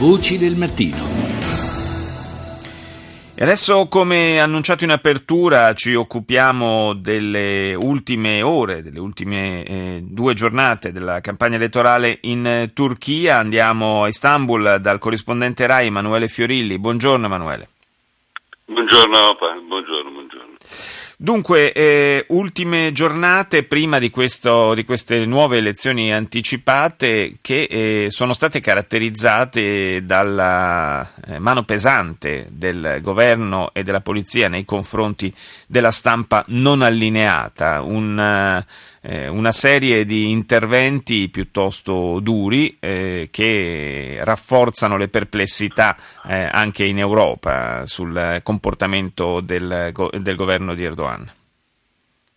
Voci del mattino. E adesso, come annunciato in apertura, ci occupiamo delle ultime ore, delle ultime eh, due giornate della campagna elettorale in eh, Turchia. Andiamo a Istanbul dal corrispondente RAI Emanuele Fiorilli. Buongiorno Emanuele. Buongiorno. Dunque, eh, ultime giornate prima di, questo, di, queste nuove elezioni anticipate che eh, sono state caratterizzate dalla eh, mano pesante del governo e della polizia nei confronti della stampa non allineata, un, eh, una serie di interventi piuttosto duri eh, che rafforzano le perplessità eh, anche in Europa sul comportamento del, del governo di Erdogan.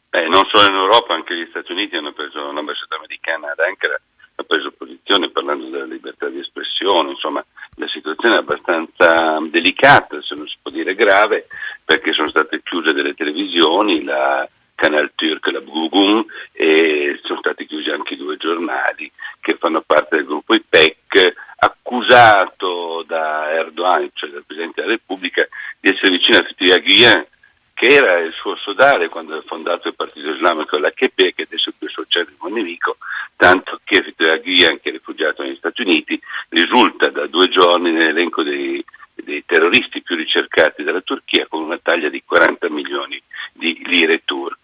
Eh, non solo in Europa, anche gli Stati Uniti hanno preso, l'ambasciata americana ad Ankara ha preso posizione parlando della libertà di espressione, insomma la situazione è abbastanza delicata, se non si può dire grave, perché sono state chiuse delle televisioni, la Canal Turk, la Bugum, e sono stati chiusi anche due giornali che fanno parte del gruppo IPEC, accusato da Erdogan, cioè dal Presidente della Repubblica, di essere vicino a Fethullah Gulen, che era il suo sodale quando ha fondato il Partito Islamico, l'HP, che adesso è il suo acerrimo nemico, tanto che Fethullah Gulen, che è rifugiato negli Stati Uniti, risulta da due giorni nell'elenco dei, dei terroristi più ricercati dalla Turchia con una taglia di 40 milioni di lire turche.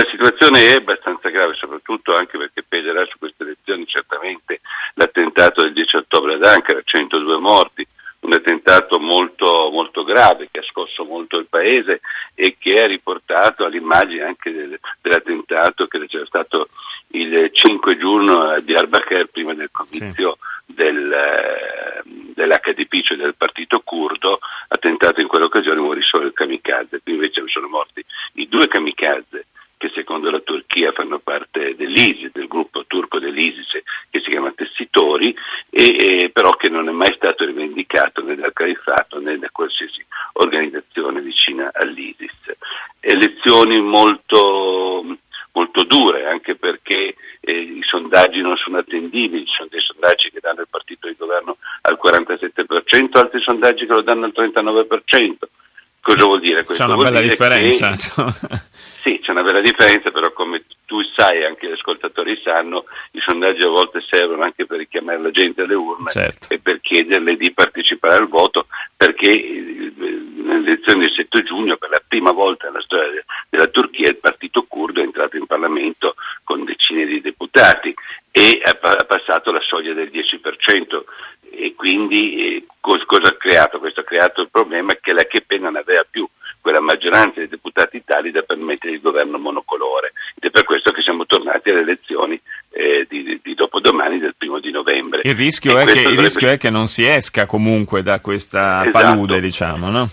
La situazione è abbastanza grave, soprattutto anche perché peserà su queste elezioni certamente l'attentato del 10 ottobre ad Ankara, 102 morti, un attentato molto, molto grave che ha scosso molto il paese e che ha riportato all'immagine anche del, dell'attentato che c'era stato il 5 giugno di Arbacher prima del comizio sì. del, eh, dell'HDP, cioè del partito curdo, attentato in quell'occasione morì solo il kamikaze, qui invece sono morti i due kamikaze che secondo la Turchia fanno parte dell'ISIS, del gruppo turco dell'ISIS che si chiama Tessitori, e, e, però che non è mai stato rivendicato né dal califfato né da qualsiasi organizzazione vicina all'ISIS. Elezioni molto, molto dure, anche perché eh, i sondaggi non sono attendibili, ci sono dei sondaggi che danno il partito di governo al 47%, altri sondaggi che lo danno al 39%. Cosa vuol dire questo? C'è una bella differenza. Che, sì, c'è una bella differenza, però come tu sai, anche ascoltatori sanno, i sondaggi a volte servono anche per richiamare la gente alle urne certo. e per chiederle di partecipare al voto, perché eh, nelle elezioni del 7 giugno, per la prima volta nella storia della Turchia, il partito curdo è entrato in Parlamento con decine di deputati e ha passato la soglia del 10% e quindi eh, cosa ha creato? Questo ha creato il problema che la Chepe non aveva più quella maggioranza di deputati tali da permettere il governo monocolore ed è per questo che siamo tornati alle elezioni eh, di, di, dopodomani del primo di novembre. Il rischio, è che, dovrebbe... il rischio, è che, non si esca comunque da questa esatto. palude, diciamo, no?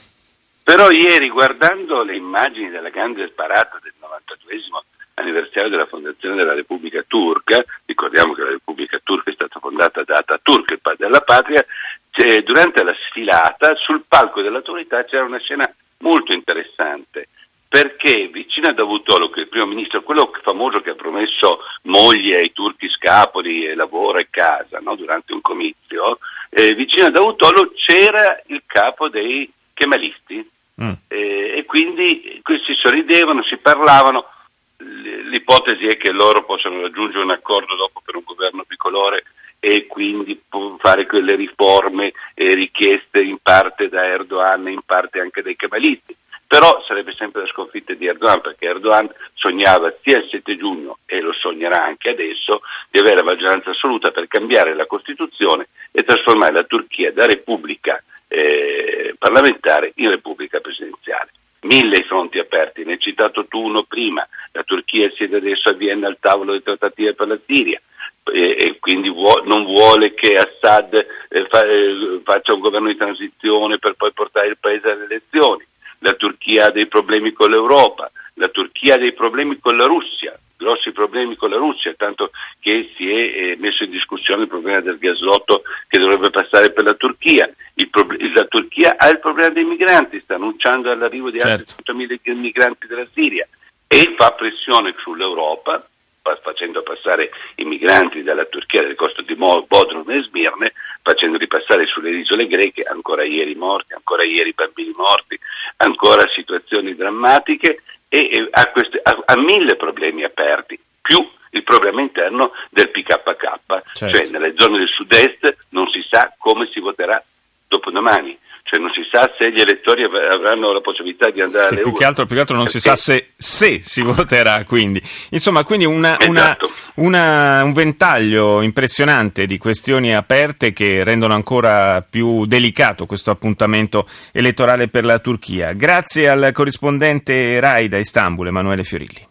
Però ieri guardando le immagini della grande sparata del 92esimo anniversario della fondazione della Repubblica Turca, ricordiamo che la Repubblica Turca è stata fondata da Ataturk, il padre della patria, durante la sfilata sul palco dell'autorità c'era una scena molto interessante perché vicino a Davutoglu, che è il primo ministro, quello famoso che ha promesso moglie ai turchi scapoli e lavoro e casa no? durante un comizio, eh, vicino a Davutoglu c'era il capo dei kemalisti mm. eh, e quindi questi sorridevano, si parlavano, l'ipotesi è che loro possano raggiungere un accordo dopo per un governo bicolore e quindi fare quelle riforme eh, richieste in parte da Erdogan e in parte anche dai kemalisti. Però sarebbe sempre la sconfitta di Erdogan perché Erdogan sognava sia il 7 giugno e lo sognerà anche adesso di avere la maggioranza assoluta per cambiare la Costituzione e trasformare la Turchia da repubblica eh, parlamentare in repubblica presidenziale. Mille fronti aperti, ne hai citato tu uno prima, la Turchia siede adesso a Vienna al tavolo di trattative per la Siria e, e quindi vuo, non vuole che Assad eh, fa, eh, faccia un governo di transizione per poi portare il paese alle elezioni, la Turchia ha dei problemi con l'Europa, la Turchia ha dei problemi con la Russia, grossi problemi con la Russia, tanto che si è eh, messo in discussione il problema del gasotto che dovrebbe passare per la Turchia. Pro- la Turchia ha il problema dei migranti, sta annunciando l'arrivo di certo. altri 100.000 migranti dalla Siria e fa pressione sull'Europa facendo passare i migranti dalla Turchia del costo di Bodrum e Smirne, facendoli passare passare sulle isole greche, ancora ieri morti, ancora ieri bambini morti, ancora situazioni drammatiche e, ha, queste, ha, ha mille problemi aperti, più il problema interno del PKK, certo. cioè nelle zone del sud-est non si sa come si voterà dopodomani cioè non si sa se gli elettori avranno la possibilità di andare sì, alle più urne. Che altro, più che altro non Perché... si sa se, se, si voterà quindi. Insomma, quindi una, esatto. una, una, un ventaglio impressionante di questioni aperte che rendono ancora più delicato questo appuntamento elettorale per la Turchia. Grazie al corrispondente RAI da Istanbul, Emanuele Fiorilli.